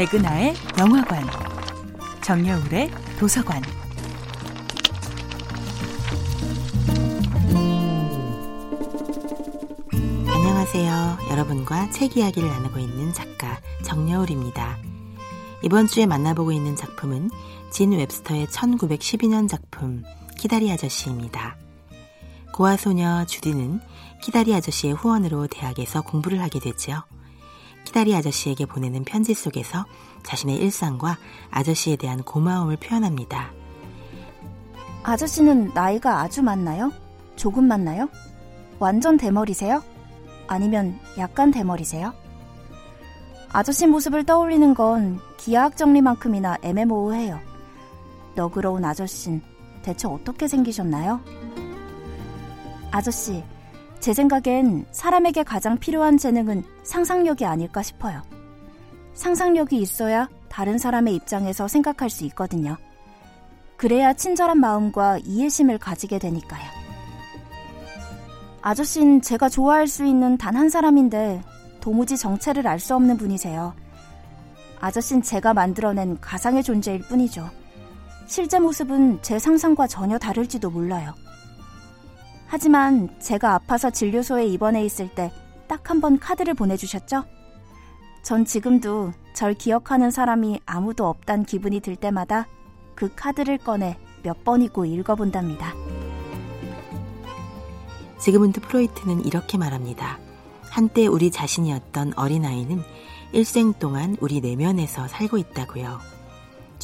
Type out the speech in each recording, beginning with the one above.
백은하의 영화관, 정여울의 도서관. 안녕하세요. 여러분과 책 이야기를 나누고 있는 작가 정여울입니다. 이번 주에 만나보고 있는 작품은 진 웹스터의 1912년 작품 키다리 아저씨입니다. 고아 소녀 주디는 키다리 아저씨의 후원으로 대학에서 공부를 하게 되죠. 키다리 아저씨에게 보내는 편지 속에서 자신의 일상과 아저씨에 대한 고마움을 표현합니다. 아저씨는 나이가 아주 많나요? 조금 많나요? 완전 대머리세요? 아니면 약간 대머리세요? 아저씨 모습을 떠올리는 건 기하학 정리만큼이나 애매모호해요. 너그러운 아저씨 대체 어떻게 생기셨나요? 아저씨, 제 생각엔 사람에게 가장 필요한 재능은 상상력이 아닐까 싶어요. 상상력이 있어야 다른 사람의 입장에서 생각할 수 있거든요. 그래야 친절한 마음과 이해심을 가지게 되니까요. 아저씨는 제가 좋아할 수 있는 단 한 사람인데 도무지 정체를 알 수 없는 분이세요. 아저씨는 제가 만들어낸 가상의 존재일 뿐이죠. 실제 모습은 제 상상과 전혀 다를지도 몰라요. 하지만 제가 아파서 진료소에 입원해 있을 때 딱 한 번 카드를 보내주셨죠? 전 지금도 절 기억하는 사람이 아무도 없단 기분이 들 때마다 그 카드를 꺼내 몇 번이고 읽어본답니다. 지그문드 프로이트는 이렇게 말합니다. 한때 우리 자신이었던 어린아이는 일생 동안 우리 내면에서 살고 있다고요.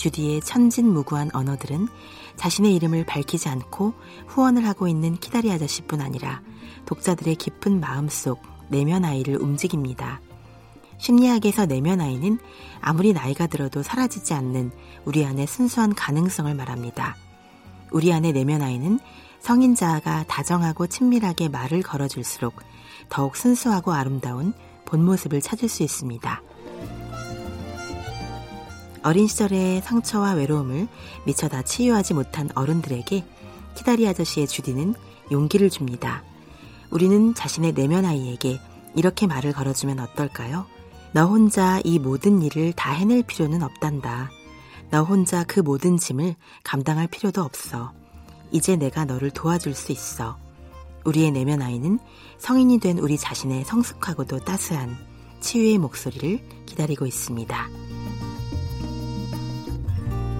주디의 천진무구한 언어들은 자신의 이름을 밝히지 않고 후원을 하고 있는 키다리 아저씨뿐 아니라 독자들의 깊은 마음속 내면 아이를 움직입니다. 심리학에서 내면 아이는 아무리 나이가 들어도 사라지지 않는 우리 안의 순수한 가능성을 말합니다. 우리 안의 내면 아이는 성인 자아가 다정하고 친밀하게 말을 걸어줄수록 더욱 순수하고 아름다운 본 모습을 찾을 수 있습니다. 어린 시절의 상처와 외로움을 미처 다 치유하지 못한 어른들에게 키다리 아저씨의 주디는 용기를 줍니다. 우리는 자신의 내면 아이에게 이렇게 말을 걸어주면 어떨까요? 너 혼자 이 모든 일을 다 해낼 필요는 없단다. 너 혼자 그 모든 짐을 감당할 필요도 없어. 이제 내가 너를 도와줄 수 있어. 우리의 내면 아이는 성인이 된 우리 자신의 성숙하고도 따스한 치유의 목소리를 기다리고 있습니다.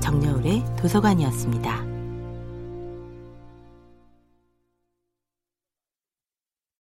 정여울의 도서관이었습니다.